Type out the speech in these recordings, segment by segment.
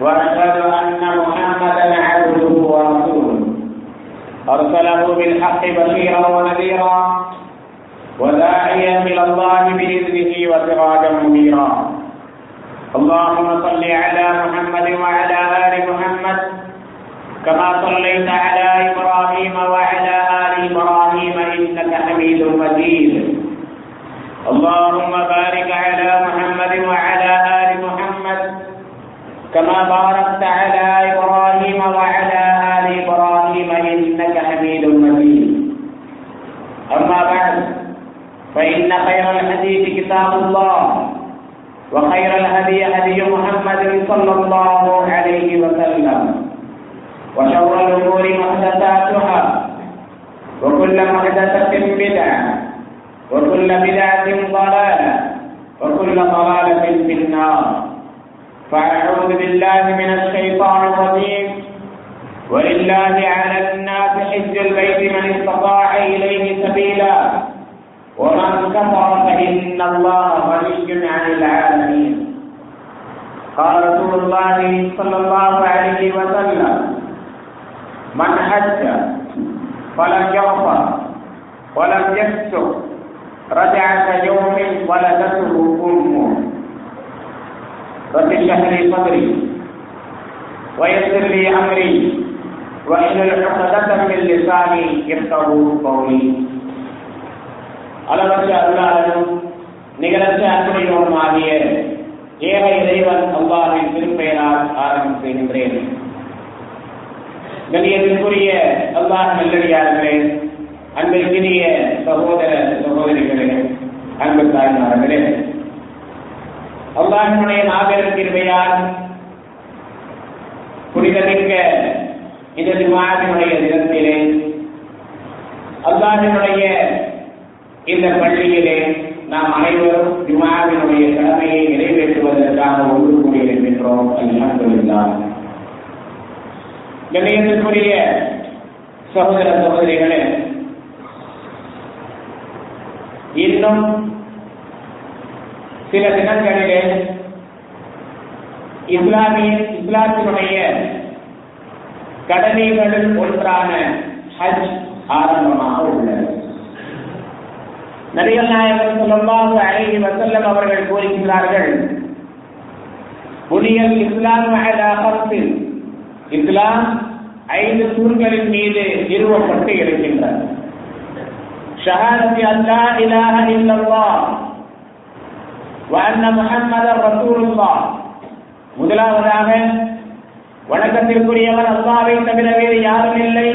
وأشهد أن محمدا عبده ورسوله. أرسله بالحق بشيرا ونذيرا وداعيا إلى الله بإذنه وسراجا منيرا. اللهم صل على محمد وعلى آل محمد كما صليت على إبراهيم وعلى آل إبراهيم إنك حميد مجيد. اللهم بارك على محمد وعلى آل محمد كما باركت على إبراهيم وعلى آل إبراهيم إنك حميد مجيد. أما بعد فإن خير الحديث كتاب الله وخير الهدي هدي محمد صلى الله عليه وسلم وشر الأمور محدثاتها وكل محدثة بدعة وكل بدعة ضلالة وكل ضلالة في النار. فأعوذ بالله من الشيطان الرجيم. ولله على الناس حج البيت من استطاع إليه سبيلا. ومن كفر فإن الله غني عن العالمين. قال رسول الله صلى الله عليه وسلم من حج فلم يغفر ولم يفسق رجع كيوم ولدته أمه. رب اشرح لي صدري ويسر لي امري واحلل عقدة من لساني يفقه قولي அளவற்ற அருளாளரும் நிகழற்ற அன்புடையோடும் ஆகிய ஏக இறைவன் அல்லாஹின் திருப்பெயரால் ஆரம்பம் செய்கின்றேன் கண்ணியத்திற்குரிய அல்லாஹ் நல்லடியார்களே அன்பிற்கினிய சகோதர சகோதரிகளே அன்பு தாய்மார்களே அல்லாஹினுடைய மாபெரும் கிருமையால் புனிதமிக்க இந்த ஜுமாவினுடைய தினத்திலே அல்லாஹினுடைய இந்த பள்ளியிலே நாம் அனைவரும் ஜுமாவினுடைய கடமையை நிறைவேற்றுவதற்காக ஒன்று கூடியிருக்கின்றோம் அல்ஹம்துலில்லா. கண்ணியத்திற்குரிய சகோதர சகோதரிகளே இன்னும் சில தினங்களிலே இஸ்லாமிய இஸ்லாத்தினுடைய கடமைகளில் ஒன்றான ஹஜ் ஆரம்பமாக உள்ளது. நபிகள் நாயகர் சொல்லமாக அழகி வசல்லம் அவர்கள் கூறுகின்றார்கள் புனியல் இஸ்லாம் கருத்தில் இஸ்லாம் ஐந்து தூண்களின் மீது நிறுவப்பட்டு இருக்கின்றார் ஷஹாதத்தி அல்லா இலாஹ இல்லல்லாஹ். வண்ண முகம்மது ரசூலுல்லா முதலாவதாக வணக்கத்திற்குரியவர் அல்லாவை தவிர வேறு யாரும் இல்லை.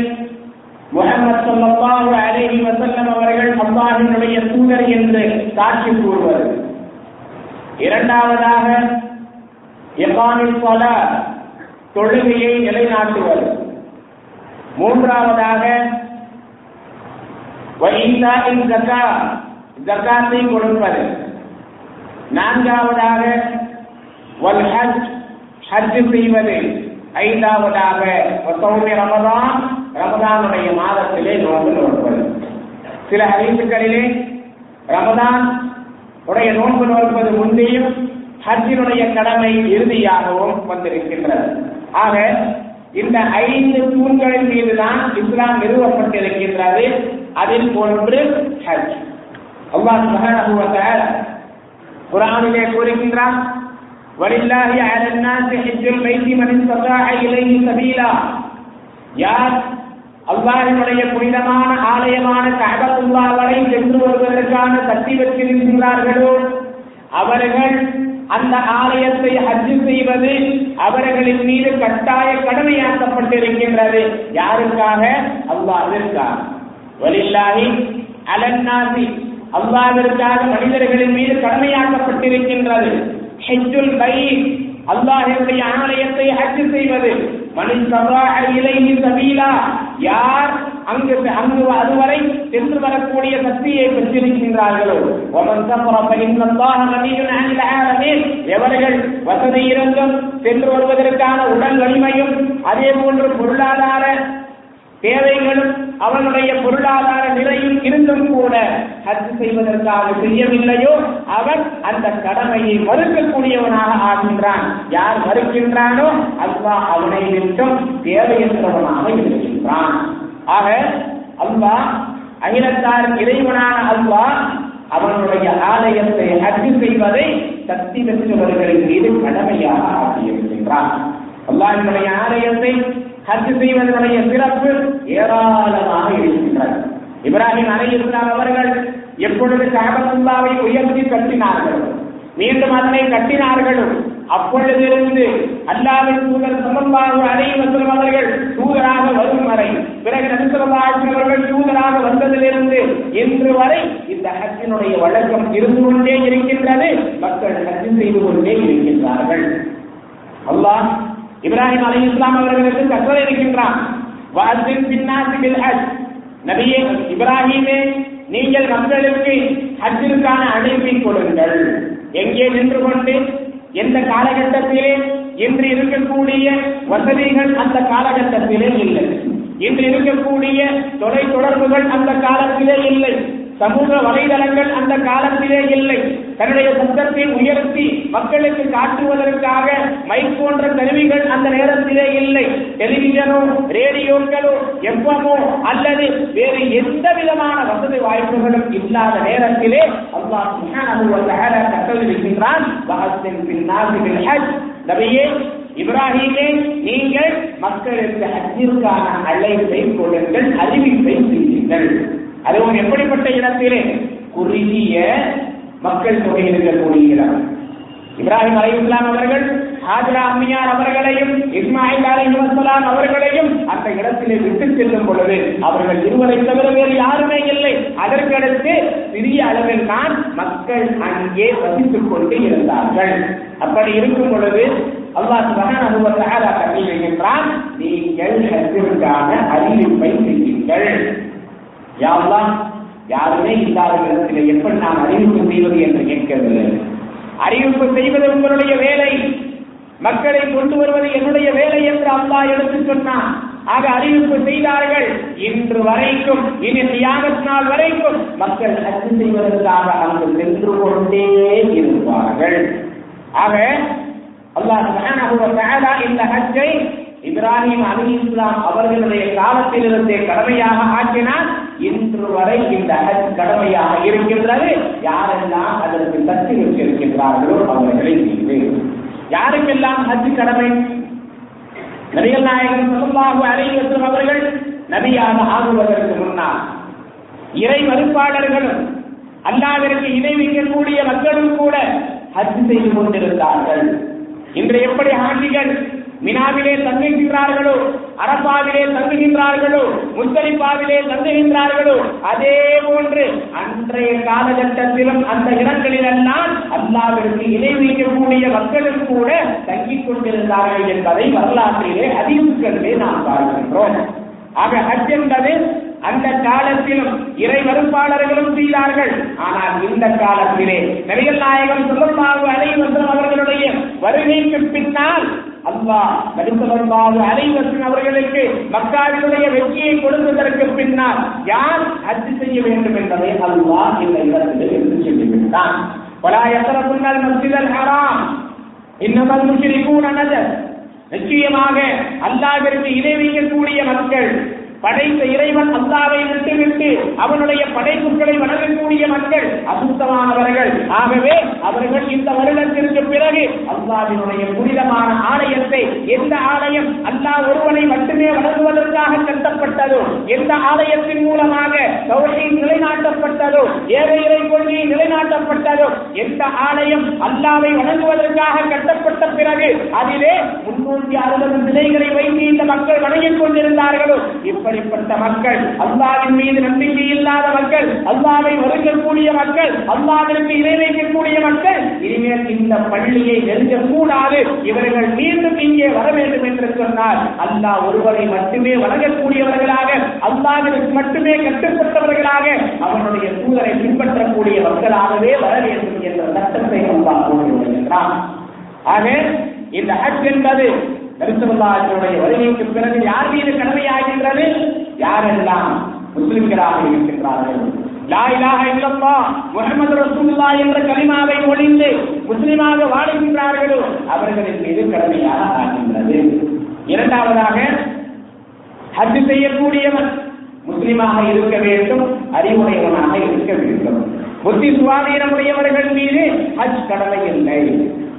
முகமது சொல்லல்லாஹு அலைஹி வஸல்லம் அவர்கள் அல்லாஹினுடைய தூதர் என்று சாட்சி கூறுவது இரண்டாவதாக இகாமில் பல தொழுகையை நிலைநாட்டுவது மூன்றாவதாக வைசாயின் ஜக்கா ஜக்காத்தை கொடுப்பது. நான்காவதாக வல் ஹஜ் ஹஜ் செய்வது ஐந்தாவதாக சௌமி ரமதான் ரமதானுடைய மாதத்திலே நோன்பு நோற்பது. சில அறிவிப்புகளிலே ரமதான் உடைய நோன்பு நோற்பது முந்தையும் ஹஜ்ஜினுடைய கடமை இறுதியாகவும் வந்திருக்கின்றது. ஆக இந்த ஐந்து தூண்களின் மீதுதான் இஸ்லாம் நிறுவப்பட்டிருக்கின்றது. அதில் ஒன்று ஹஜ். அல்லாஹ் சுப்ஹானஹு குரானிலே கூறுகின்றான் வலில்லாஹி அலன்னாசி ஹிஜ்ஜுல் பைத்தி மன் இஸ்ததாஅ இலைஹி சபீலா யார் அல்லாஹ்வினுடைய புனிதமான ஆலயமான கஅபத்துல்லாஹ்வை சென்று வருவதற்கான சக்தி பெற்றிருக்கிறார்களோ அவர்கள் அந்த ஆலயத்தை ஹஜ் செய்வது அவர்களின் மீது கட்டாய கடமையாக்கப்பட்டிருக்கின்றது யாருக்காக அல்லாஹிற்காக வலில்லாஹி அலன்னாசி அல்லாவிற்காக மனிதர்களின் மீது கடமையாக்கப்பட்டிருக்கின்றது. ஹெஜ்ஜுல் பை அல்லாஹினுடைய ஆலயத்தை ஹஜ் செய்வது. மனித இலைஹி சபீலா. யார் அங்கு அங்கு அதுவரை சென்று வரக்கூடிய சக்தியை பெற்றிருக்கின்றார்களோ? ஒமன் சஃபர ஃபஇன்னல்லாஹ கனியுன் அனில் ஆலமீன் எவர்கள் வசதி இருந்தும் சென்று வருவதற்கான உடல் வலிமையும் அதே போன்று பொருளாதார தேவைகளும் அவனுடைய பொருளாதார நிலையும் இருந்தும் கூட ஹஜ் செய்வதற்காக செய்யவில்லையோ அவன் அந்த கடமையை மறுக்கக்கூடியவனாக ஆகின்றான். யார் மறுக்கின்றானோ அல்லாஹ் அவனை விட்டும் தேவையற்றவனாக இருக்கின்றான். ஆக அல்லாஹ் அகிலத்தார் இறைவனான அல்லாஹ் அவனுடைய ஆலயத்தை ஹஜ் செய்வதை சக்தி பெற்றவர்களின் மீது கடமையாக ஆகியிருக்கின்றான் அல்லாஹினுடைய ஆலயத்தை ஹஜ் செய்வதனுடைய சிறப்பு ஏராளமாக இருக்கின்றது. இப்ராஹிம் அலை இஸ்லாம் அவர்கள் எப்பொழுது காபத்துல்லாவை உயர்த்தி கட்டினார்கள் மீண்டும் அதனை கட்டினார்களோ அப்பொழுதிருந்து அல்லாவின் தூதர் சமன்பாக அனைவரும் அவர்கள் தூதராக வரும் வரை பிறகு நபிசல்லாஹு அவர்கள் தூதராக வந்ததிலிருந்து இன்று வரை இந்த ஹஜ்ஜினுடைய வழக்கம் இருந்து கொண்டே இருக்கின்றது மக்கள் ஹஜ் செய்து கொண்டே இருக்கின்றார்கள். அல்லாஹ் இப்ராஹிம் அலி இஸ்லாம் அவர்களுக்கு கற்றல் இருக்கின்றான். வாசின் பின்னாசி ஹஜ். நபியே இப்ராஹிமே நீங்கள் மக்களுக்கு ஹஜ்ஜிற்கான அழைப்பை கொடுங்கள். எங்கே நின்று கொண்டு எந்த காலகட்டத்திலே இன்று இருக்கக்கூடிய வசதிகள் அந்த காலகட்டத்திலே இல்லை. இன்று இருக்கக்கூடிய தொலை தொடர்புகள் அந்த காலத்திலே இல்லை. சமூக வலைதளங்கள் அந்த காலத்திலே இல்லை. தன்னுடைய சத்தத்தை உயர்த்தி மக்களுக்கு காட்டுவதற்காக மைக் போன்ற கருவிகள் அந்த நேரத்திலே இல்லை. டெலிவிஷனோ ரேடியோக்களோ எவ்வளவோ அல்லது வேறு எந்த விதமான வசதி வாய்ப்புகளும் இல்லாத நேரத்திலே அல்லாஹ் கட்டளிருக்கின்றான் வ தஆலா ஹஜ். நபியே இப்ராஹிமே நீங்கள் மக்களுக்கு ஹஜ்ஜிற்கான அழைப்பை கொடுங்கள் அறிவிப்பை செய்யுங்கள். அதுவும் எப்படிப்பட்ட இடத்திலே குறுகிய மக்கள் தொகை இருக்கக்கூடிய இடம் இப்ராஹிம் அலி இஸ்லாம் அவர்கள் ஹாஜரா அம்மியார் அவர்களையும் இஸ்மாயில் அலி வசலாம் அவர்களையும் அந்த இடத்திலே விட்டு செல்லும் பொழுது அவர்கள் இருவரை தவிர வேறு யாருமே இல்லை. அதற்கடுத்து சிறிய அளவில் தான் மக்கள் அங்கே வசித்துக் கொண்டு இருந்தார்கள். அப்படி இருக்கும் பொழுது அல்லாஹ் சுபஹான வ தஆலா நீங்கள் ஹஜ்ஜிற்கான அறிவிப்பை செய்யுங்கள். யாவெல்லாம் யாருமே இல்லாத எப்படி நாம் அறிவிப்பு செய்வது என்று கேட்கவில்லை அறிவிப்பு செய்வது உங்களுடைய வேலை. மக்களை கொண்டு வருவது என்னுடைய வேலை என்று அல்லாஹ் எடுத்து சொன்னான். ஆக அறிவிப்பு செய்தார்கள். இன்று வரைக்கும் இனி தியாகத் நாள் வரைக்கும் மக்கள் அச்சு செய்வதற்காக அங்கு சென்று கொண்டே இருப்பார்கள். ஆக அல்லாஹ் இந்த ஹஜ்ஜை இப்ராஹிம் அலி இஸ்லாம் அவர்களுடைய காலத்திலிருந்தே கடமையாக ஆக்கினார். இன்று வரை இந்த ஹஜ் கடமையாக இருக்கின்றது. யாரெல்லாம் அதற்கு தத்து வச்சிருக்கின்றார்களோ அவர்களை மீது யாருக்கெல்லாம் ஹஜ் கடமை? நபிகள் நாயகன் ஸல்லல்லாஹு அலைஹி அவர்கள் நபியாக ஆகுவதற்கு முன்னால் இறை மறுப்பாளர்களும் அல்லாவிற்கு இணை வைக்கக்கூடிய மக்களும் கூட ஹஜ் செய்து கொண்டிருந்தார்கள். இன்று எப்படி ஆண்டிகள் மினாவிலே தங்குகின்றார்களோ அரபாவிலே தங்குகின்றார்களோ முத்தரிப்பாவிலே தங்குகின்றார்களோ அதே போன்று அன்றைய காலகட்டத்திலும் அந்த இடங்களிலெல்லாம் அல்லாவிற்கு இணை வைக்கக்கூடிய மக்களும் கூட தங்கிக் கொண்டிருந்தார்கள் என்பதை வரலாற்றிலே அதிகங்களிலே நாம் பார்க்கின்றோம். ஆக ஹஜ் என்பது அந்த காலத்திலும் இறை மறுப்பாளர்களும் செய்தார்கள். ஆனால் இந்த காலத்திலே நபிகள் நாயகம் சொல்லமாக அலைவசம் அவர்களுடைய வருகைக்கு பின்னால் அல்லாஹ் நபிசல்லாஹு அலைவசன் அவர்களுக்கு மக்காவினுடைய வெற்றியை கொடுத்ததற்கு பின்னால் யார் ஹஜ் செய்ய வேண்டும் என்பதை அல்லாஹ் இந்த இடத்திலே எடுத்து சொல்லிவிட்டான் ولا يقربن المسجد الحرام انما المشركون نجس நிச்சயமாக அல்லாவிற்கு இணை வைக்கக்கூடிய மக்கள் படைத்த இறைவன் அல்லாவை விட்டுவிட்டு அவனுடைய படைப்புகளை வணங்கக்கூடிய மக்கள் அசுத்தமானவர்கள். ஆகவே அவர்கள் இந்த வருடத்திற்கு பிறகு அல்லாவினுடைய புனிதமான ஆலயத்தை எந்த ஆலயம் அல்லாஹ் ஒருவனை மட்டுமே வணங்குவதற்காக கட்டப்பட்டதோ எந்த ஆலயத்தின் மூலமாக கௌரவை நிலைநாட்டப்பட்டதோ ஏழை இறை கொள்கை நிலைநாட்டப்பட்டதோ எந்த ஆலயம் அல்லாவை வணங்குவதற்காக கட்டப்பட்ட பிறகு அதிலே முன்னூற்றி அறுபது நிலைகளை வைத்து இந்த மக்கள் வணங்கிக் கொண்டிருந்தார்களோ இப்படிப்பட்ட மக்கள் அல்லாவின் மீது நம்பிக்கை இல்லாத மக்கள் அல்லாவை ஒதுக்கக்கூடிய மக்கள் அல்லாவிற்கு இணை வைக்கக்கூடிய மக்கள் இனிமேல் இந்த பள்ளியை நெருங்கக்கூடாது. இவர்கள் மீண்டும் இங்கே வர வேண்டும் என்று சொன்னால் அல்லாஹ் ஒருவரை மட்டுமே வணங்கக்கூடியவர்களாக அல்லாவிற்கு மட்டுமே கட்டுப்பட்டவர்களாக அவனுடைய தூதரை பின்பற்றக்கூடிய மக்களாகவே வர வேண்டும் என்ற சட்டத்தை அல்லாஹ் கொண்டு ஆக இந்த ஹஜ் என்பது நபிசுல்லாஹுடைய வருகைக்கு பிறகு யார் மீது கடமையாகின்றது யாரெல்லாம் முஸ்லிம்களாக இருக்கின்றார்கள்? லா இலாஹ இல்லல்லாஹ் முஹம்மது என்ற கலிமாவை ஒழிந்து முஸ்லிமாக வாழுகின்றார்களோ அவர்களின் மீது கடமையாக ஆகின்றது. இரண்டாவதாக ஹஜ் செய்யக்கூடியவன் முஸ்லிமாக இருக்க வேண்டும் அறிவுடையவனாக இருக்க வேண்டும். புத்தி சுவாதீனமுடையவர்கள் மீது ஹஜ் கடமை இல்லை.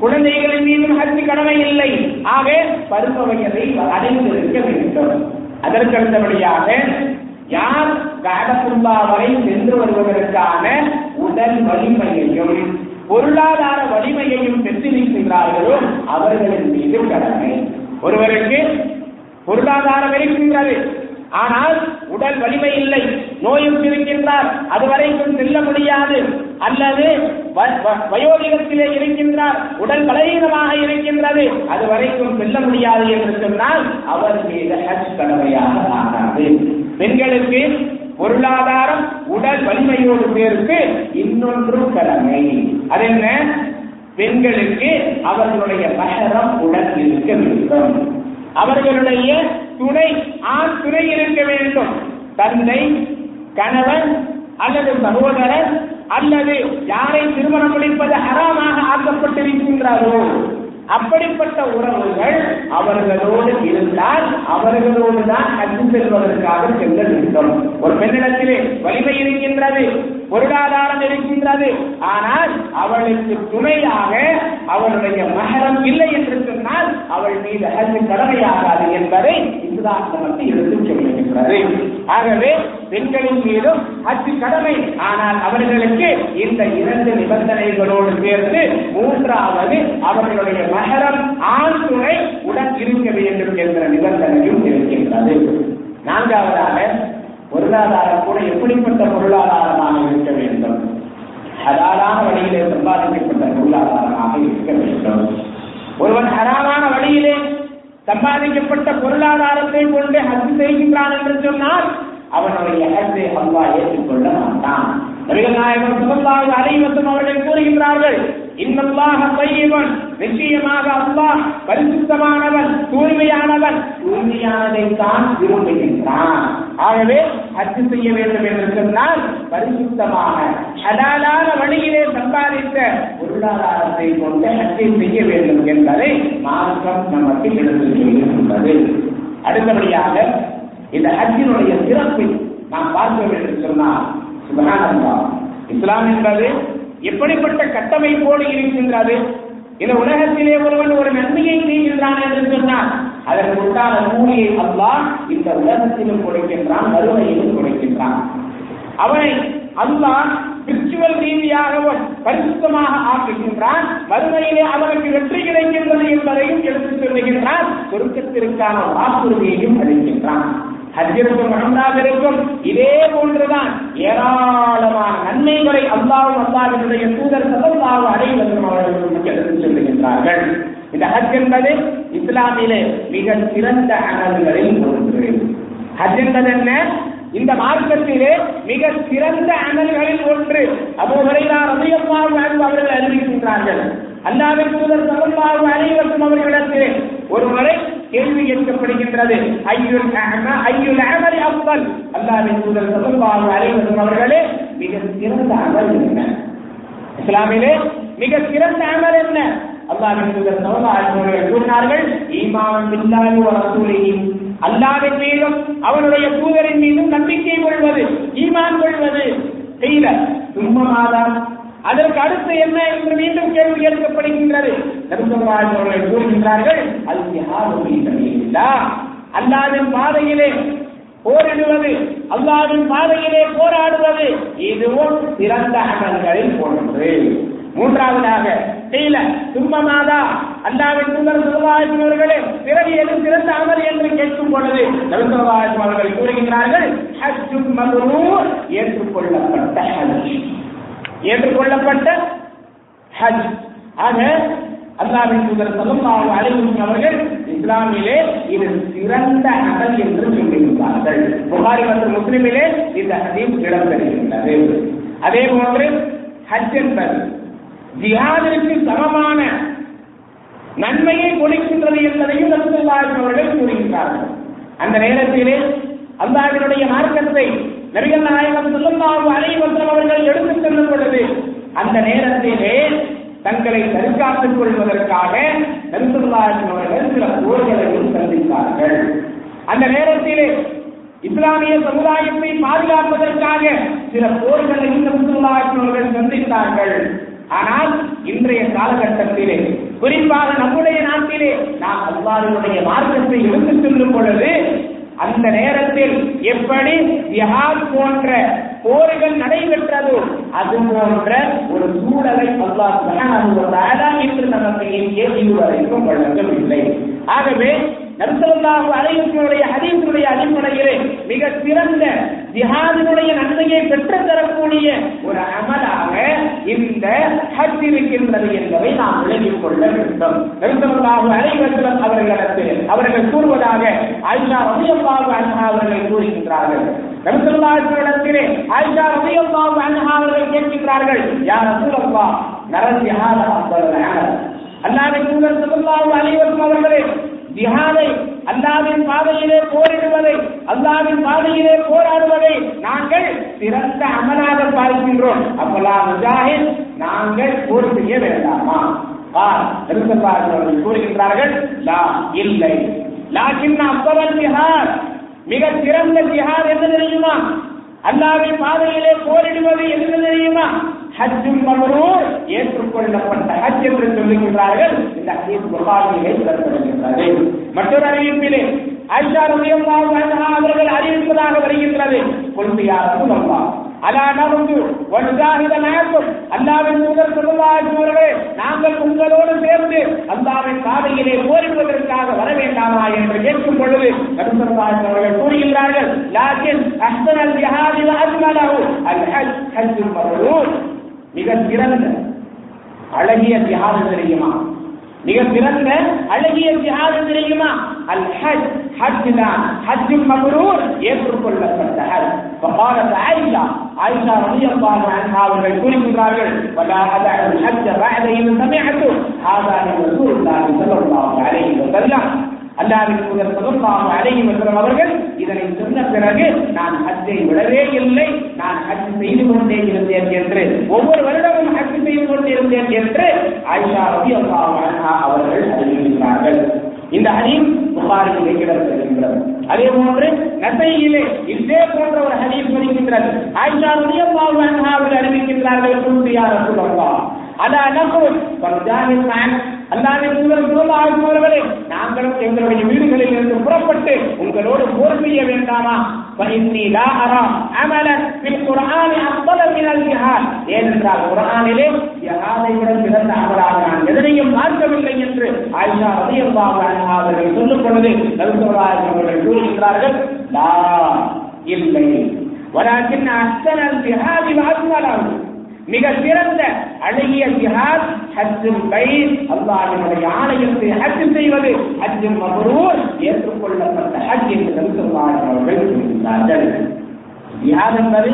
குழந்தைகளின் மீதும் ஹஜ் கடமை இல்லை. ஆக பருவ வயதை அடைந்திருக்க வேண்டும். அதற்கு அடுத்தபடியாக யார் காடத்துல்லா வரை சென்று வருவதற்கான உடல் வலிமையையும் பொருளாதார வலிமையையும் பெற்றிருக்கின்றார்களோ அவர்களின் மீது கடமை. ஒருவருக்கு பொருளாதார வலிக்கின்றது ஆனால் உடல் வலிமை இல்லை. நோயும் இருக்கின்றார். அதுவரைக்கும் செல்ல முடியாது. அல்லது வ- வயோதிகத்திலே இருக்கின்றார் உடல் பலவீனமாக இருக்கின்றது அது வரைக்கும் செல்ல முடியாது என்று சொன்னால் அவர் மீது ஹஜ் கடமையாக ஆகாது. பெண்களுக்கு பொருளாதாரம் உடல் வலிமையோடு பேருக்கு இன்னொன்று கடமை. அது என்ன? பெண்களுக்கு அவர்களுடைய மகரம் உடல் இருக்க வேண்டும். அவர்களுடைய துணை ஆண் துணை இருக்க வேண்டும். தந்தை கணவன் அல்லது சகோதரர் அல்லது யாரை திருமணம் முடிப்பது அறமாக ஆக்கப்பட்டிருக்கின்றாரோ அப்படிப்பட்ட உறவுகள் அவர்களோடு இருந்தால் அவர்களோடு தான் ஹஜ் செல்வதற்காக செல்ல வேண்டும். ஒரு பெண்ணிடத்திலே வலிமை இருக்கின்றது பொருளாதாரம் இருக்கின்றது ஆனால் அவளுக்கு துணையாக அவளுடைய மகரம் இல்லை என்று சொன்னால் அவள் மீது அது கடமையாகாது என்பதை இதுதான் நமக்கு எடுத்துச் சொல்லுகின்றது ஆகவே பெண்களின் மீதும் அச்சு கடமை. ஆனால் அவர்களுக்கு இந்த இரண்டு நிபந்தனைகளோடு சேர்த்து மூன்றாவது அவர்களுடைய மகரம் ஆண் துணை உடன் இருக்க வேண்டும் என்ற நிபந்தனையும் இருக்கின்றது. நான்காவதாக பொருளாதாரம் கூட எப்படிப்பட்ட பொருளாதாரமாக இருக்க வேண்டும்? ஹலாலான வழியிலே சம்பாதிக்கப்பட்ட பொருளாதாரமாக இருக்க வேண்டும். ஒருவன் ஹலாலான வழியிலே சம்பாதிக்கப்பட்ட பொருளாதாரத்தை கொண்டு ஹஜ் செய்கின்றான் என்று சொன்னால் அவனுடைய ஹஜ்ஜை அல்லாஹ் ஏற்றுக்கொள்ள மாட்டான். நபிகள் நாயகம் ஸல்லல்லாஹு அலைஹி அவர்கள் கூறுகின்றார்கள் இன்னல்லாக பையவன் நிச்சயமாக அல்லாஹ் பரிசுத்தமானவன் தூய்மையானவன். தூய்மையானதை தான் விரும்புகின்றான். ஆகவே ஹஜ் செய்ய வேண்டும் என்று சொன்னால் பரிசுத்தமான ஹலாலான வழியிலே சம்பாதித்த பொருளாதாரத்தை கொண்டு அச்சை செய்ய வேண்டும் என்பதை மார்க்கம் நமக்கு எடுத்து செய்கின்றது அடுத்தபடியாக இந்த அச்சினுடைய சிறப்பை நாம் பார்க்க வேண்டும் சொன்னால் சுபகானந்தா இஸ்லாம் என்பது எப்படிப்பட்ட கட்டமைப்போடு இருக்கின்றது? இந்த உலகத்திலே ஒருவன் ஒரு நன்மையை செய்கின்றான் என்று சொன்னால் அதற்கு உண்டான கூலியை அல்லாஹ் இந்த உலகத்திலும் கொடுக்கின்றான் மறுமையிலும் கொடுக்கின்றான். அவனை அல்லாஹ் ஸ்பிரிச்சுவல் ரீதியாகவும் பரிசுத்தமாக ஆக்குகின்றான் வறுமையிலே அவனுக்கு வெற்றி கிடைக்கின்றது என்பதையும் எடுத்துச் சொல்லுகின்றான் சொருக்கத்திற்கான வாக்குறுதியையும் அளிக்கின்றான். ஹஜ்ஜிற்கும் இருக்கும் இதே போன்றுதான் ஏராளமான நன்மைகளை அல்லாவும் அல்லாவினுடைய தூதர் சதல்லாவும் அடைவதும் அவர்கள் நமக்கு சொல்லுகின்றார்கள் இந்த ஹஜ் என்பது இஸ்லாமிலே மிக சிறந்த அமல்களில் ஒன்று. ஹஜ் என்பது என்ன? இந்த மார்க்கத்திலே மிக சிறந்த அமல்களில் ஒன்று. அபூ ஹுரைரா ரலியல்லாஹு அவர்கள் அறிவிக்கின்றார்கள். அல்லாவின் தூதர் ஸல்லல்லாஹு அனைவருக்கும் வஸல்லம் அவர்களிடத்திலே ஒருமுறை கேள்வி கேட்கப்படுகின்றது. ஐயுல் அம ஐயுல் அமல் அஃபல் அல்லாஹ்வின் தூதர் ஸல்லல்லாஹு அலைஹி வஸல்லம் அவர்களே மிக சிறந்த அமல் என்ன? இஸ்லாமிலே மிக சிறந்த அமல் என்ன? அல்லாஹ்வின் தூதர் ஸல்லல்லாஹு அலைஹி வஸல்லம் கூறினார்கள் ஈமான் பில்லாஹி வ ரசூலிஹி. அல்லாஹ்வின் மீதும் அவனுடைய தூதரின் மீதும் நம்பிக்கை கொள்வது ஈமான் கொள்வது. செய்த சும்மா மாதம் அதற்கு அடுத்து என்ன என்று மீண்டும் கேள்வி கேட்கப்படுகின்றது. நபிசல்லாஹு கூறுகின்றார்கள் அது ஜிஹாது ஃபீ பாதையிலே போரிடுவது அல்லாவின் பாதையிலே போராடுவது இதுவும் சிறந்த அமல்களில் ஒன்று. மூன்றாவதாக செய்யல தும்பமாதா அல்லாவின் தூதர் சொல்வார்களே பிறகு எது சிறந்த அமல் என்று கேட்கும் பொழுது நபிசல்லாஹு அவர்கள் கூறுகின்றார்கள் ஏற்றுக்கொள்ளப்பட்ட ஹஜ். ஏற்றுக்கொள்ளப்பட்ட ஹஜ். ஆக அல்லாவின் தூதர் ஸல்லல்லாஹு அலைஹி அவர்கள் இஸ்லாமிலே இது சிறந்த அகல் என்று சொல்லியிருந்தார்கள். புகாரி மற்றும் முஸ்லிமிலே இந்த ஹதீம் இடம்பெறுகின்றது. அதே போன்று ஹஜ் என்பது ஜிஹாதிற்கு சமமான நன்மையை கொடுக்கின்றது என்பதையும் நபிசல்லாஹு அவர்கள் கூறுகின்றார்கள். அந்த நேரத்திலே அல்லாவினுடைய மார்க்கத்தை நபிகள் நாயகம் ஸல்லல்லாஹு அலைஹி வஸல்லம் அவர்கள் எடுத்து செல்லும் பொழுது அந்த நேரத்திலே தங்களை தற்காத்துக் கொள்வதற்காக நபிசல்லாஹு அவர்கள் சில போர்களையும் சந்தித்தார்கள். அந்த நேரத்திலே இஸ்லாமிய சமுதாயத்தை பாதுகாப்பதற்காக சில போர்களையும் நபிசல்லாஹு அவர்கள் சந்தித்தார்கள். ஆனால் இன்றைய காலகட்டத்திலே குறிப்பாக நம்முடைய நாட்டிலே நாம் அல்லாருடைய மார்க்கத்தை எடுத்துச் செல்லும் பொழுது அந்த நேரத்தில் எப்படி ஜிஹாத் போன்ற போர்கள் நடைபெற்றதோ? அது போன்ற ஒரு சூழலை அல்லாஹ் சுப்ஹானஹு இன்று நமக்கு இங்கே இதுவரைக்கும் வழங்கவில்லை. ஆகவே நபிசல்லாஹு அலைஹிஸ்ஸலாமுடைய ஹதீஸுடைய அடிப்படையிலே மிக சிறந்த ஜிஹாதினுடைய நன்மையை பெற்று தரக்கூடிய ஒரு அமலாக இந்த ஹஜ் இருக்கின்றது என்பதை நாம் விளங்கிக் கொள்ள வேண்டும். நபிசல்லாஹு அலைஹி அவர்களுக்கு அவர்களிடத்தில் அவர்கள் கூறுவதாக ஐஷா ரலியல்லாஹு அன்ஹா அவர்கள் கூறுகின்றார்கள். நபிசல்லாஹுவிடத்திலே ஐஷா ரலியல்லாஹு அன்ஹா அவர்கள் கேட்கின்றார்கள் யார் ரசூலல்லாஹ் நரல் ஜிஹாத அஃதல் அமல் அல்லாஹ்வின் தூதர் ஸல்லல்லாஹு அலைஹி அவர்களே ஜிஹாதை அல்லாவின் பாதையிலே போரிடுவதை அல்லாவின் பாதையிலே போராடுவதை நாங்கள் சிறந்த அமலாக பார்க்கின்றோம். அப்பலா முஜாஹித் நாங்கள் போர் செய்ய வேண்டாமா? கூறுகின்றார்கள் லா இல்லை. லாக்கின் அப்பவல் ஜிஹாத் மிக சிறந்த ஜிஹாத் என்ன தெரியுமா? அல்லாவின் பாதையிலே போரிடுவது என்ன தெரியுமா? ஹஜ்ஜும் மப்ரூர் ஏற்றுக்கொள்ளப்பட்ட ஹஜ் என்று சொல்லுகின்றார்கள். இந்த ஹதீஸ் புகாரியிலே சொல்லப்படுகின்றது மற்றொரு அறிவிப்பிலே ஆயிஷா ரலியல்லாஹு அன்ஹா அவர்கள் அறிவிப்பதாக வருகின்றது. கொண்டு யா ரசூலல்லாஹ் அலா நபுது வனுஜாஹித நாயக்கும் அல்லாஹ்வின் தூதர் ஸல்லல்லாஹு அலைஹி அவர்களே நாங்கள் உங்களோடு சேர்ந்து அல்லாஹ்வின் பாதையிலே போரிடுவதற்காக வர வேண்டாமா என்று கேட்கும் பொழுது நபி ஸல்லல்லாஹு அவர்கள் கூறுகின்றார்கள். லாக்கின் அஹ்சனல் ஜிஹாதி வ அஜ்மலஹு அல் ஹஜ் ஹஜ்ஜுல் மிக சிறந்த அழகிய ஜிஹாது தெரியுமா மிக சிறந்த அழகிய ஜிஹாது தெரியுமா அல் ஹஜ் ஹஜ் தான் ஹஜ்ஜுல் மப்ரூர் ஏற்றுக்கொள்ளப்பட்ட ஹஜ் فقالت عائشة عائشة رضي الله عنها அவர்கள் கூறுகின்றார்கள் ولا أدع الحج بعد إن سمعت هذا من رسول الله صلى الله عليه وسلم அல்லாவின் தூதர் ஸல்லல்லாஹு அலைஹி அவர்கள் இதனை சொன்ன பிறகு நான் ஹஜ்ஜை விடவே இல்லை. நான் ஹஜ் செய்து கொண்டே இருந்தேன் என்று ஒவ்வொரு வருடமும் ஹஜ் செய்து கொண்டிருந்தேன் என்று ஆயிஷா ரவி அன்ஹா அவர்கள் அறிவிக்கிறார்கள். இந்த ஹரீம் புகாரிலே இடம்பெறுகின்றது. அதே போன்று நசையிலே இதே போன்ற ஒரு ஹரீம் வருகின்றது. ஆயிஷா ரவி அன்ஹா அவர்கள் அறிவிக்கின்றார்கள் குல்து யா ரசூலல்லாஹ். அலா நகுல். ஃபர்ஜானில் மேன் அல்லாஹ்வின் தூதர் ஸல்லல்லாஹு அலைஹி அவர்களே நாங்களும் எங்களுடைய வீடுகளில் இருந்து புறப்பட்டு உங்களோடு போர் செய்ய வேண்டாமா فإني لا أرى عملا في القرآن أفضل من الجهاد ஏனென்றால் குர்ஆனிலே ஜிஹாதை விட சிறந்த அமலாக நான் எதனையும் பார்க்கவில்லை என்று ஆயிஷா ரலியல்லாஹு அன்ஹா அவர்கள் சொல்லும் பொழுது நபி ஸல்லல்லாஹு அலைஹி அவர்கள் கூறுகிறார்கள் லா இல்லை ولكن أحسن الجهاد وأجمله மிக சிறந்த அழகிய ஜிஹாத் ஹஜ்ஜும் கை அல்லாஹ்வினுடைய ஆலயத்தை ஹஜ் செய்வது ஹஜ்ஜும் மபரூர் ஏற்றுக்கொள்ளப்பட்ட ஹஜ் என்று நபிசுல்லாஹு அவர்கள் கூறுகிறார்கள் ஜிஹாத் என்பது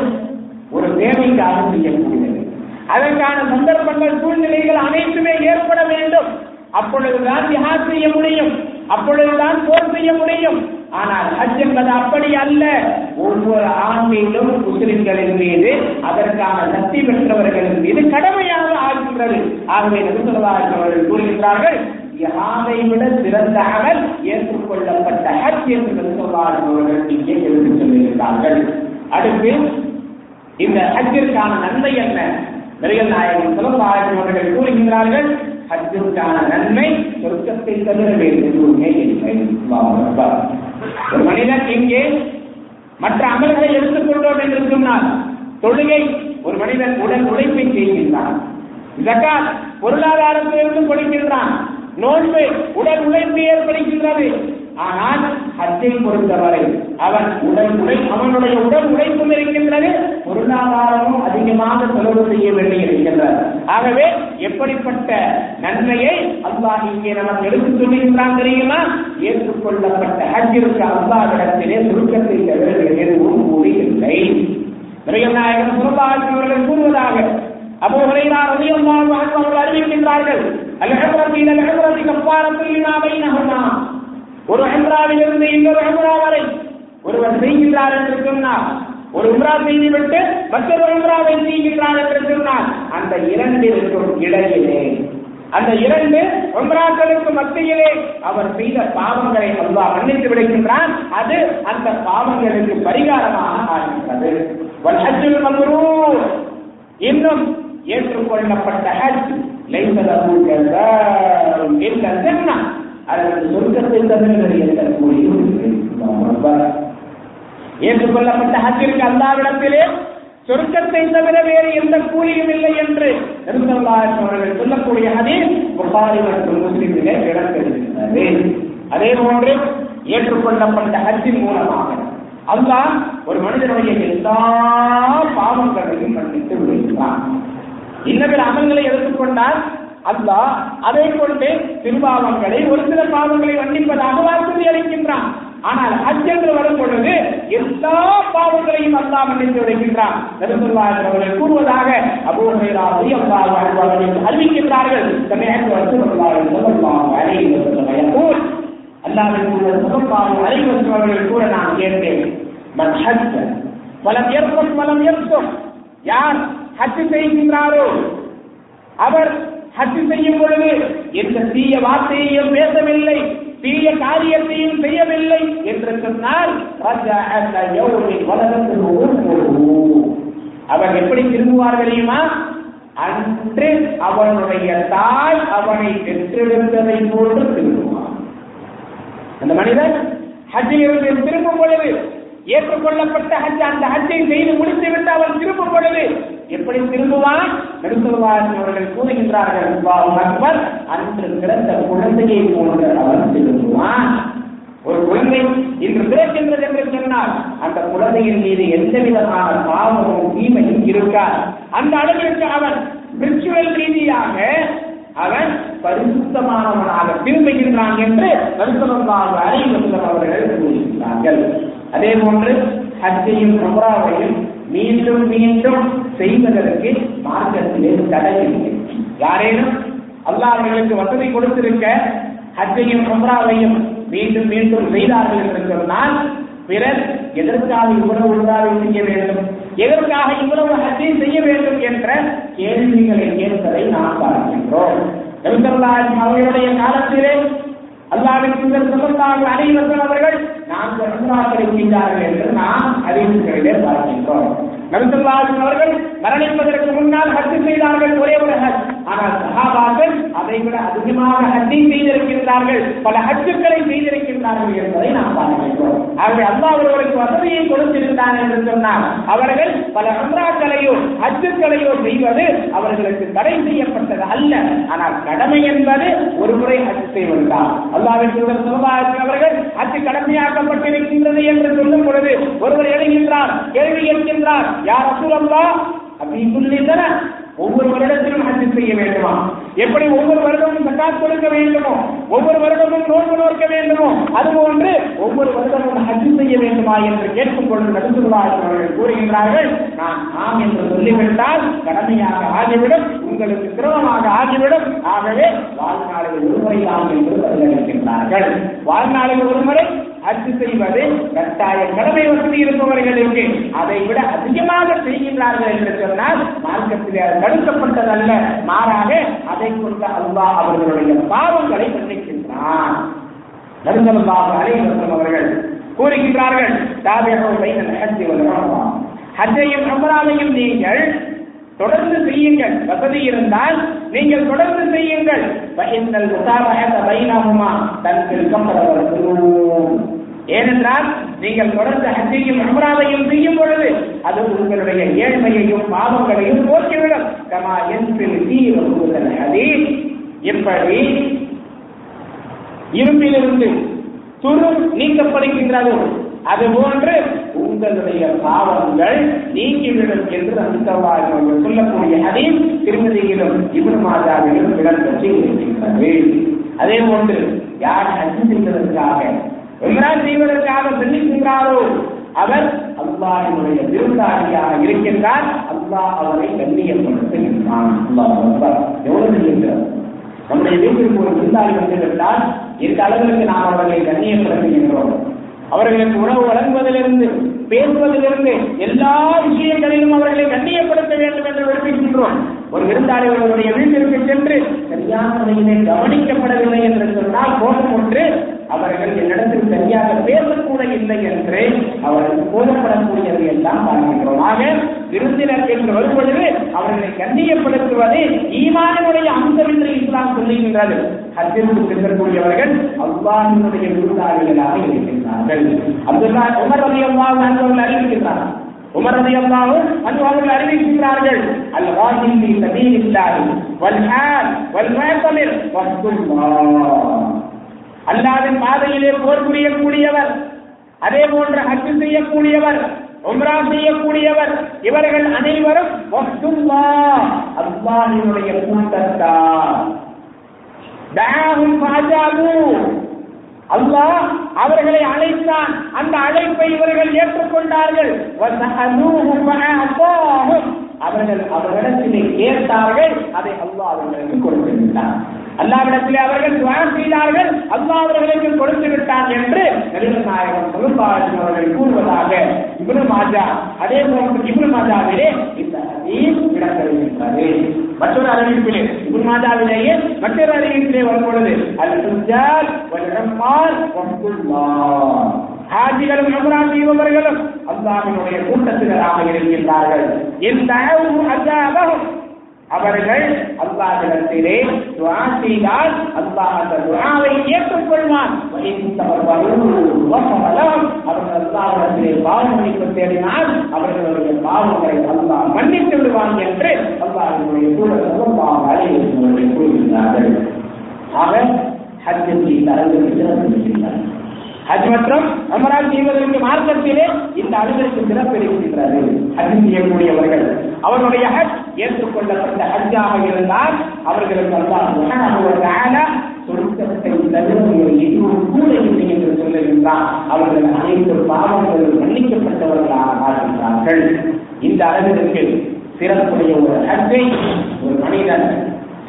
ஒரு தேவைக்காக செய்யக்கூடியது. அதற்கான சந்தர்ப்பங்கள் சூழ்நிலைகள் அனைத்துமே ஏற்பட வேண்டும். அப்பொழுதுதான் ஜிஹாத் செய்ய முடியும். அப்பொழுதுதான் போர் செய்ய முடியும். ஆனால் ஹஜ் என்பது அப்படி அல்ல. ஒவ்வொரு ஆண்மையிலும் முஸ்லிம்களின் மீது அதற்கான சக்தி பெற்றவர்களின் மீது கடமையாக ஆகின்றது ஆகவே அவர்கள் கூறுகின்றார்கள் யாரை விட சிறந்த அமல் ஏற்றுக்கொள்ளப்பட்ட ஹஜ் என்று நபிசல்லாஹு அவர்கள் இங்கே எழுதி சொல்லியிருந்தார்கள் அடுத்து இந்த ஹஜ்ஜிற்கான நன்மை என்ன? நபிகள் நாயகம் சிலம்பாயகம் அவர்கள் கூறுகின்றார்கள் ஹஜ்ஜிற்கான நன்மை சொர்க்கத்தை தவிர வேறு எதுவுமே இல்லை. ஒரு மனிதன் இங்கே மற்ற அமல்களை எடுத்துக்கொண்டோம் என்று சொன்னால் தொழுகை ஒரு மனிதன் உடல் உழைப்பை செய்கின்றான். ஜகாத் பொருளாதாரத்திலிருந்து கொடுக்கின்றான் நோன்பு உடல் உழைப்பு ஏற்படுகின்றது. ஆனால் ஹஜ்ஜை பொறுத்தவரை அவன் உடல் உடை அவனுடைய உடல் உழைப்பும் இருக்கின்றது பொருளாதாரமும் அதிகமாக செலவு செய்ய வேண்டி இருக்கின்றது. ஆகவே எப்படிப்பட்ட நன்மையை அல்லாஹ் இங்கே நமக்கு எடுத்து சொல்லியிருக்கிறான் தெரியுமா? ஏற்றுக்கொள்ளப்பட்ட ஹஜ்ஜிற்கு அல்லாஹிடத்திலே சுருக்கத்தை தவிர எதுவும் கூறியில்லை. நபிகள் நாயகம் சுரபாசி அவர்கள் கூறுவதாக அப்போ உரையினார் ரலியல்லாஹு அவர்கள் அறிவிக்கின்றார்கள் அல்-ஹம்ரதி இலல்-ஹம்ரதி ஒரு ஹம்ராவிலிருந்து இன்னொரு ஹம்ரா வரை. ஒருவர் செய்கின்றார் என்று சொன்னார் ஒரு உம்ரா செய்துவிட்டு மற்றொரு உம்ராவை செய்கின்றார் என்று சொன்னார் அந்த இரண்டிற்கும் இடையிலே அந்த இரண்டு உம்ராக்களுக்கு மத்தியிலே அவர் செய்த பாவங்களை அல்லாஹ் மன்னித்து விடுகின்றான். அது அந்த பாவங்களுக்கு பரிகாரமாக ஆகின்றது. வல் ஹஜ்ஜுல் இன்னும் ஏற்றுக்கொள்ளப்பட்ட ஹஜ் லைஸ இல்ல அல்லது அதற்கு சொர்க்கத்தை தவிர எந்த ஏற்றுக்கொள்ளப்பட்ட ஹஜ்ஜிற்கு அல்லாவிடத்திலே சொர்க்கத்தை தவிர வேறு எந்த கூலியும் இல்லை என்று அவர்கள் சொல்லக்கூடிய அதே புகாரி மற்றும் முஸ்லிமிலே இடம்பெறுகின்றது அதே போன்று ஏற்றுக்கொள்ளப்பட்ட ஹஜ்ஜின் மூலமாக அல்லாஹ் ஒரு மனிதனுடைய எல்லா பாவங்களையும் மன்னித்து விடுகிறான். இன்னபில் அமல்களை எடுத்துக்கொண்டால் அல்லா அதை கொண்டு திருபாவங்களை ஒரு சில பாவங்களை மன்னிப்பதாக வாக்குறுதி அளிக்கின்றான். ஆனால் ஹஜ் என்று வரும் பொழுது எல்லா பாவங்களையும் அல்லாஹ் மன்னித்து விடுகின்றான். நபிசுல்லாஹு அவர்கள் கூறுவதாக அபூ ஹுரைரா அறிவிக்கின்றார்கள். சமயத்து ரசூலுல்லாஹி ஸல்லல்லாஹு அலைஹி கூற நான் கேட்டேன். மன் ஏற்படும் வலம் ஏற்படும் யார் ஹஜ் செய்கின்றாரோ அவர் ஹஜ் செய்யும் பொழுது எந்த தீய வார்த்தையையும் பேசவில்லை தீய காரியத்தையும் செய்யவில்லை என்று சொன்னால் ரஜஅ அவர் எப்படி திரும்புவார் தெரியுமா? அன்று அவனுடைய தாய் அவனை பெற்றெடுத்ததை போன்று திரும்புவார். அந்த மனிதன் ஹஜ்ஜில் இருந்து திரும்பும் பொழுது ஏற்றுக்கொள்ளப்பட்ட ஹஜ் அந்த ஹஜ்ஜை செய்து முடித்து விட்டு அவன் திரும்பும் பொழுது எப்படி திரும்புவான்? நெடுந்தவாசன் அவர்கள் கூறுகின்றார்கள் அக்பர். அன்று பிறந்த குழந்தையை போன்ற அவன் திரும்புவான். ஒரு குழந்தை இன்று பிறக்கின்றது என்று சொன்னால் அந்த குழந்தையின் மீது எந்த விதமான பாவமும் தீமையும் இருக்காது. அந்த அளவிற்கு அவன் விர்ச்சுவல் ரீதியாக அவன் பரிசுத்தமானவனாக திரும்புகின்றான் என்று நடுத்தரமாக அறிவுறுத்தல் அவர்கள் கூறுகின்றார்கள். அதே போன்று ஹஜ்ஜையும் உம்ராவையும் மீண்டும் மீண்டும் செய்வதற்கு மார்க்கத்திலே தடை இல்லை. யாரேனும் அல்லாஹ் அவர்களுக்கு வசதி கொடுத்திருக்க ஹஜ்ஜையும் உம்ராவையும் மீண்டும் மீண்டும் செய்தார்கள் என்று சொன்னால் பிறர் எதற்காக இவ்வளவு உண்டாவை செய்ய வேண்டும்? எதற்காக இவ்வளவு ஹஜ்ஜை செய்ய வேண்டும் என்ற கேள்விகளை கேட்பதை நாம் பார்க்கின்றோம். அவர்களுடைய காலத்திலே அல்லாவின் தூதர் அனைவர்கள் அவர்கள் நாங்கள் உம்ராக்களை செய்தார்கள் என்று நாம் அறிவிப்புகளிலே பார்க்கின்றோம். நபிசல்லாஹு அவர்கள் மரணிப்பதற்கு முன்னால் ஹஜ் செய்தார்கள் ஒரே ஒரு ஹஜ். ஆனால் சகாபாக்கள் அதை விட அதிகமாக ஹஜ்ஜை செய்திருக்கின்றார்கள். பல ஹஜ்ஜுக்களை செய்திருக்கின்றார்கள் என்பதை நாம் பார்க்கின்றோம். ஆகவே அல்லாஹ் அவர்களுக்கு வசதியை கொடுத்திருந்தான் என்று சொன்னால் அவர்கள் பல அம்ராக்களையோ ஹஜ்ஜுக்களையோ செய்வது அவர்களுக்கு தடை செய்யப்பட்டது அல்ல. ஆனால் கடமை என்பது ஒரு முறை ஹஜ் செய்வதுதான். அல்லாவின் தூதர் ஸல்லல்லாஹு அவர்கள் ஹஜ் கடமையாக்கப்பட்டிருக்கின்றது என்று சொல்லும் பொழுது ஒருவர் எழுகின்றார் கேள்வி எழுகின்றார் யார் ரசூலல்லாஹ் அப்படி சொல்லி ஒவ்வொரு வருடத்திலும் ஹஜ் செய்ய வேண்டுமா? எப்படி ஒவ்வொரு வருடமும் சக்காத் கொடுக்க வேண்டுமோ? ஒவ்வொரு வருடமும் நோன்பு நோக்க வேண்டுமோ? அதுபோன்று ஒவ்வொரு வருடமும் ஹஜ் செய்ய வேண்டுமா என்று கேட்கும் பொழுது அவர்கள் கூறுகின்றார்கள் நான் ஆம் என்று சொல்லிவிட்டால் கடமையாக ஆகிவிடும் உங்களுக்கு சிரமமாக ஆகிவிடும். ஆகவே வாழ்நாளில் ஒருமுறை ஆம் என்று பதிலளிக்கின்றார்கள் வாழ்நாளில் ஒருமுறை அச்சு செய்வது கட்டாய கடமை வசதி இருப்பவர்களுக்கு அதை விட அதிகமாக செய்கின்றார்கள் என்று சொன்னால் மார்க்கத்தில் அது தடுக்கப்பட்டதல்ல. மாறாக அதை கொண்ட அல்லாஹ் அவர்களுடைய பாவங்களை மன்னிக்கின்றான் நடுந்தலாக அலைவசம் அவர்கள் கூறுகின்றார்கள் தாவியாக ஹஜ்ஜையும் உம்ராவையும் நீங்கள் தொடர்ந்து செய்யுங்கள். வசதி இருந்தால் நீங்கள் தொடர்ந்து செய்யுங்கள். பைனல் முசாபஹத பைனாகுமா தன் திருக்கம் ஏனென்றால் நீங்கள் தொடர்ந்து ஹஜ்ஜையும் உம்ராவையும் செய்யும் பொழுது அது உங்களுடைய ஏழ்மையையும் பாவங்களையும் போக்கிவிடும். கமா என்பில் தீவிர ஹதீஸ். எப்படி இரும்பிலிருந்து துரு நீக்கப்படுகின்றது. அதுபோன்று உங்களுடைய பாவங்கள் நீங்கிவிடும் என்று அந்தவாக சொல்லக்கூடிய ஹதீஸ் திருமதியிலும் இப்னு மாதாவிலும் இடம்பெற்று இருக்கின்றது அதே போன்று யார் ஹஜ் செய்வதற்காக இம்ரான் செய்வதற்காக செல்லுகின்றாரோ அவர் அல்லாஹினுடைய விருந்தாளியாக இருக்கின்றார். அல்லாஹ் அவரை கண்ணியப்படுத்துகின்றான். எவ்வளவு இருக்கின்றது நம்முடைய வீட்டிற்கு ஒரு விருந்தாளி வந்துவிட்டால் இந்த அளவிற்கு நாம் அவர்களை கண்ணியப்படுத்துகின்றோம். அவர்களுக்கு உணவு வழங்குவதிலிருந்து பேசுவதிலிருந்து எல்லா விஷயங்களிலும் அவர்களை கண்ணியப்படுத்த வேண்டும் என்று விரும்புகின்றோம். ஒரு விருந்தாளி ஒருவருடைய வீட்டிற்கு சென்று சரியான முறையிலே கவனிக்கப்படவில்லை என்று சொன்னால் கோபம் ஒன்று அவர்கள் என்னிடத்தில் சரியாக பேசக்கூட இல்லை என்று அவர்கள் போதப்படக்கூடியது எல்லாம் பார்க்கின்றோம் ஆக விருந்தினர் என்று வரும்பொழுது அவர்களை கண்ணியப்படுத்துவது ஈமானுடைய அம்சம் என்று இஸ்லாம் சொல்லுகின்றது. ஹஜ்ஜிற்கு செல்லக்கூடியவர்கள் அல்லாஹினுடைய விருந்தாளிகளாக இருக்கின்றார்கள். அப்துல்லா உமர் அலி அல்லாஹ் அவர்கள் அறிவிக்கின்றார். உமர் அலி அல்லாஹ் அன்று அவர்கள் அறிவிக்கின்றார்கள் அல் வாஹின் ஃபீ சபீலில்லாஹி வல் ஹால் வல் முஅத்தமிர் வஸ்துல்லாஹ் அல்லாவின் பாதையிலே போர் புரியக்கூடியவர் அதே போன்று ஹஜ் செய்யக்கூடியவர் உம்ரா செய்யக்கூடியவர் இவர்கள் அனைவரும் வஸ்துல்லாஹ் அல்லாஹ்வினுடைய கூட்டத்தார். தஆஹும் ஃபஅஜாபு அல்லாஹ் அவர்களை அழைத்தான். அந்த அழைப்பை இவர்கள் ஏற்றுக்கொண்டார்கள். வஸஅலூஹு ஃபஅஅதாஹும் அவர்கள் அவர்களிடத்திலே கேட்டார்கள். அதை அல்லாஹ் அவர்களுக்கு கொடுத்திருந்தார் அல்லாவிடத்திலே அவர்கள் துவாரம் செய்தார்கள். அல்லா அவர்களுக்கு கொடுத்து விட்டான் என்று நபிகள் நாயகம் சொல்லுபாஜி அவர்கள் கூறுவதாக இப்னு மாஜா அதே போன்று இப்னு மாஜாவிலே இந்த ஹதீஸ் இடம்பெறுகின்றது மற்றொரு அறிவிப்பிலே இப்னு மாஜாவிலேயே மற்றொரு அறிவிப்பிலே வரும் பொழுது அது சுஜால் வல் உம்மால் ஹாஜிகளும் அமரா செய்பவர்களும் அல்லாவினுடைய கூட்டத்தினராக இருக்கின்றார்கள். என் தயவும் அஜாபகும் அவர்கள் அல்லாஹிடத்திலே துவா செய்தால் அல்லாஹ் அந்த துவாவை ஏற்றுக்கொள்வான். அவர்கள் அல்லாஹிடத்திலே பாவ மன்னிப்பு தேடினால் அவர்களுடைய பாவங்களை அல்லாஹ் மன்னித்து விடுவான் என்று அல்லாஹினுடைய சூழலும் அலைவர்கள் கூறுகிறார்கள் ஆக ஹஜ்ஜத்தில் இந்த அளவிற்கு சிறப்பு இருக்கின்றார் ஹஜ் மற்றும் அமரா செய்வதற்கு மார்க்கத்திலே இந்த அளவிற்கு சிறப்பு இருக்கின்றது. ஹஜ் செய்யக்கூடியவர்கள். அவருடைய ஹஜ் ஏற்றுக்கொள்ளப்பட்ட ஹஜ்ஜாக இருந்தால் அவர்களுக்கு அல்லாஹ் சுப்ஹானஹு வ தஆலா எதுவும் கூட இல்லை என்று சொல்லுகின்றார் அவர்கள் அனைத்து பாவங்களும் மன்னிக்கப்பட்டவர்களாக ஆகின்றார்கள் இந்த அளவிற்கு சிறப்புடைய ஒரு ஹஜ்ஜை ஒரு மனிதன்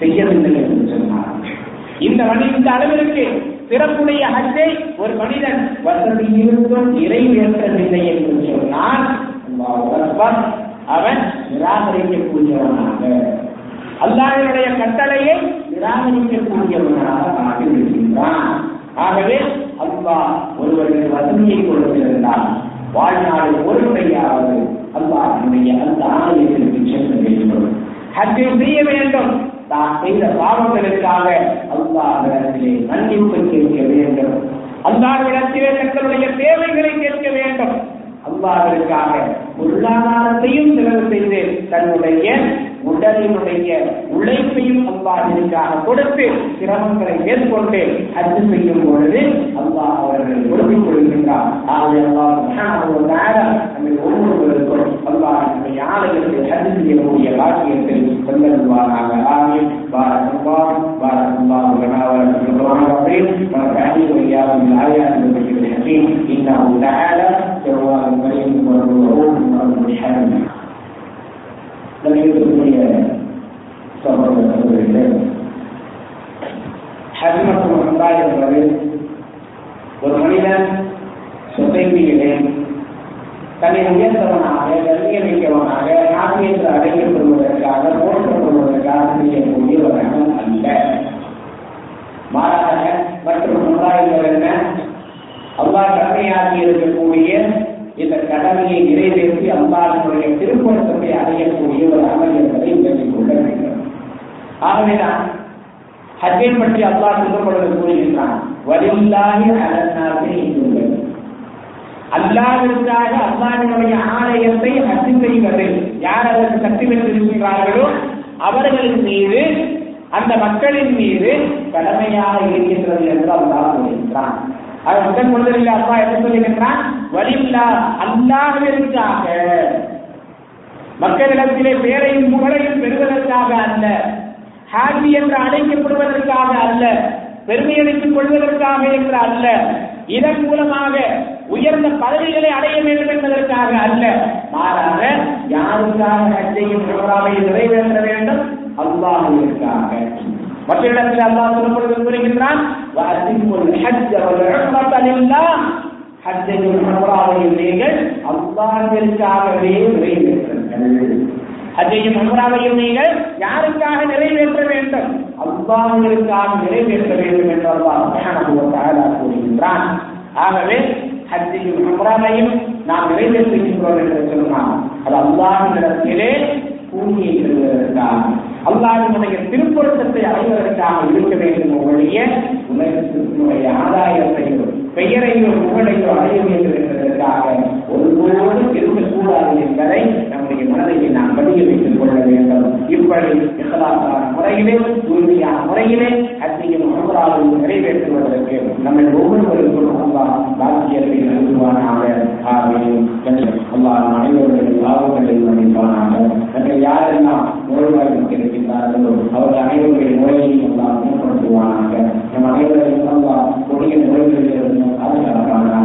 செய்யவில்லை என்று சொன்னார். இந்த மனி இந்த அளவிற்கு பிறப்புடைய ஹஜ்ஜை ஒரு மனிதன் வசதி இருந்தும் நிறைவேற்றவில்லை என்று சொன்னால் அவன் நிராகரிக்கக்கூடியவனாக. அல்லாஹனுடைய கட்டளையை நிராகரிக்கக்கூடியவனாக ஆகிவிடுகின்றான். ஆகவே அல்லாஹ் ஒருவருக்கு வசதியை கொடுத்திருந்தால் வாழ்நாள் ஒரு முறையாவது அல்லாஹ்வுடைய அந்த ஆலயத்திற்கு செல்ல வேண்டும். ஹஜ்ஜை செய்ய வேண்டும். தான் செய்த பாவங்களுக்காக அல்லாவிடத்திலே மன்னிப்பு கேட்க வேண்டும். அல்லாவிடத்திலே தங்களுடைய தேவைகளை கேட்க வேண்டும். அல்லாவிற்காக பொருளாதாரத்தையும் செலவு செய்து தன்னுடைய உடலினுடைய உழைப்பையும் அல்லாஹிற்காக கொடுத்து சிரமங்களை மேற்கொண்டு ஹஜ் செய்யும் பொழுது அல்லாஹ் அவர்களை கொடுத்துக் கொள்கின்றார் ஆகவே அல்லாஹ் சுப்ஹானஹு வ தஆலா நம்மை ஒவ்வொருவருக்கும் அல்லாஹ்வுடைய ஆலயத்தில் ஹஜ் செய்யக்கூடிய பாக்கியத்தில் தந்தருவாராக ஆமீன் بارك الله بارك الله لنا ولكم في القرآن العظيم ونفعني وإياكم بالآيات والذكر الحكيم إنه تعالى جواد كريم ورؤوف رحيم لم يكن ஆகவேதான் ஹஜ்ஜை பற்றி அல்லாஹ் சொல்லப்படுவது கூறுகின்றான் வலில்லாஹி அலன்னாசி இன்றுள்ளது அல்லாவிற்காக அல்லாவினுடைய ஆலயத்தை ஹஜ் செய்வது யார் அதற்கு சக்தி பெற்றிருக்கிறார்களோ அவர்களின் மீது அந்த மக்களின் மீது கடமையாக இருக்கின்றது என்று அல்லாஹ் சொல்கின்றான் அது முதல் முதலில் அப்பா என்ன சொல்லுகின்றான்? வலில்லா அல்லாவிற்காக மக்களிடத்திலே பேரையும் புகழையும் பெறுவதற்காக அல்ல. ஹாஜி என்று அழைக்கப்படுவதற்காக அல்ல பெருமை அளித்துக் கொள்வதற்காக என்று அல்ல இதன் மூலமாக உயர்ந்த பதவிகளை அடைய வேண்டும் என்பதற்காக அல்ல. மாறாக யாருக்காக ஹஜ்ஜையும் உம்ராவையும் நிறைவேற்ற வேண்டும்? அல்லாஹுவிற்காக. மற்ற இடத்தில் அல்லாஹ் சொல்லப்படுவது கூறுகின்றான் ஹஜ்ஜையும் உம்ராவையும் நீங்கள் அல்லாஹ்விற்காகவே நிறைவேற்றுங்கள். ஹஜ்ஜையும் உம்ராவையும் நீங்கள் யாருக்காக நிறைவேற்ற வேண்டும்? அல்லாஹ்விற்காக நிறைவேற்ற வேண்டும் என்று அல்லாஹ் கூறுகின்றான். ஆகவே ஹஜ்ஜையும் உம்ராவையும் நாம் நிறைவேற்றுகின்றோம் என்று சொன்னால் அது அல்லாஹிடத்திலே கூலியை பெறுவதற்காக அல்லாஹினுடைய திருப்பொருத்தத்தை அடைவதற்காக இருக்க வேண்டும் உங்களுடைய உலகத்தினுடைய ஆதாயத்தையும் பெயரையும் புகழையும் அடைய வேண்டும் என்பதற்காக ஒருபோதும் இருக்கக்கூடாது என்பதை நம்முடைய வேண்டும் இப்படி முறையிலே தூய்மையான முறையிலே அத்தியும் அமராவும் நிறைவேற்றுவதற்கு நம்ம ஒவ்வொருவருக்கும் அல்லாஹ் பாக்கியத்தை நல்குவானாக ஆகையும் அல்லாஹ் அனைவருடைய பாவங்களை மன்னிப்பானாக. தங்கள் யாரெல்லாம் நோய்வாய்க்கு இருக்கின்றார்களோ அவர்கள் அனைவருடைய நோயையும் எல்லாம் குணப்படுத்துவானாக நம் அனைவரையும் அல்லாஹ் கொடிய நோய்களிலிருந்து பாதுகாப்பானாக.